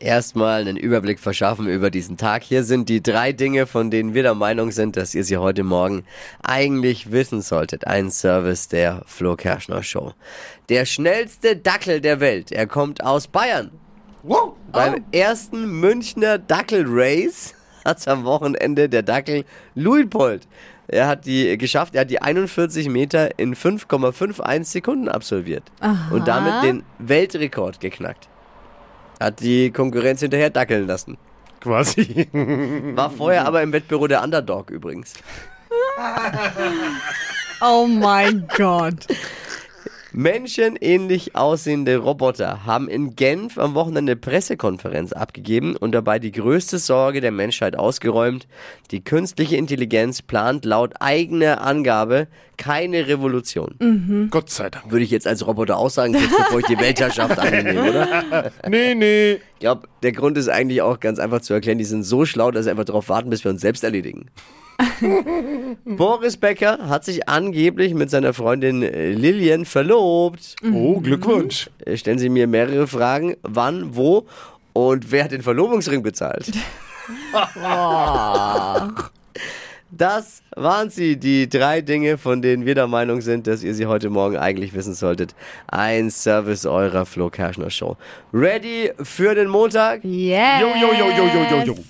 erstmal einen Überblick verschaffen über diesen Tag. Hier sind die drei Dinge, von denen wir der Meinung sind, dass ihr sie heute Morgen eigentlich wissen solltet. Ein Service der Flo Kerschner Show. Der schnellste Dackel der Welt. Er kommt aus Bayern. Wow. Beim ersten Münchner Dackel-Race hat am Wochenende der Dackel Luitpold. Er hat die geschafft, er hat die 41 Meter in 5,51 Sekunden absolviert. Und damit den Weltrekord geknackt. Hat die Konkurrenz hinterher dackeln lassen. Quasi. War vorher aber im Wettbüro der Underdog übrigens. Oh mein Gott. Menschenähnlich aussehende Roboter haben in Genf am Wochenende Pressekonferenz abgegeben und dabei die größte Sorge der Menschheit ausgeräumt. Die künstliche Intelligenz plant laut eigener Angabe keine Revolution. Gott sei Dank. Würde ich jetzt als Roboter auch sagen, kurz bevor ich die Weltherrschaft annehme, oder? Nee, nee. Ich glaube, der Grund ist eigentlich auch ganz einfach zu erklären. Die sind so schlau, dass sie einfach darauf warten, bis wir uns selbst erledigen. Boris Becker hat sich angeblich mit seiner Freundin äh, Lillian verlobt. Oh, Glückwunsch. Äh, Stellen Sie mir mehrere Fragen. Wann, wo und wer hat den Verlobungsring bezahlt? Das waren sie, die drei Dinge, von denen wir der Meinung sind, dass ihr sie heute Morgen eigentlich wissen solltet. Ein Service eurer Flo Kerschner Show. Ready für den Montag? Yes. Jo, jo, jo, jo, jo, jo.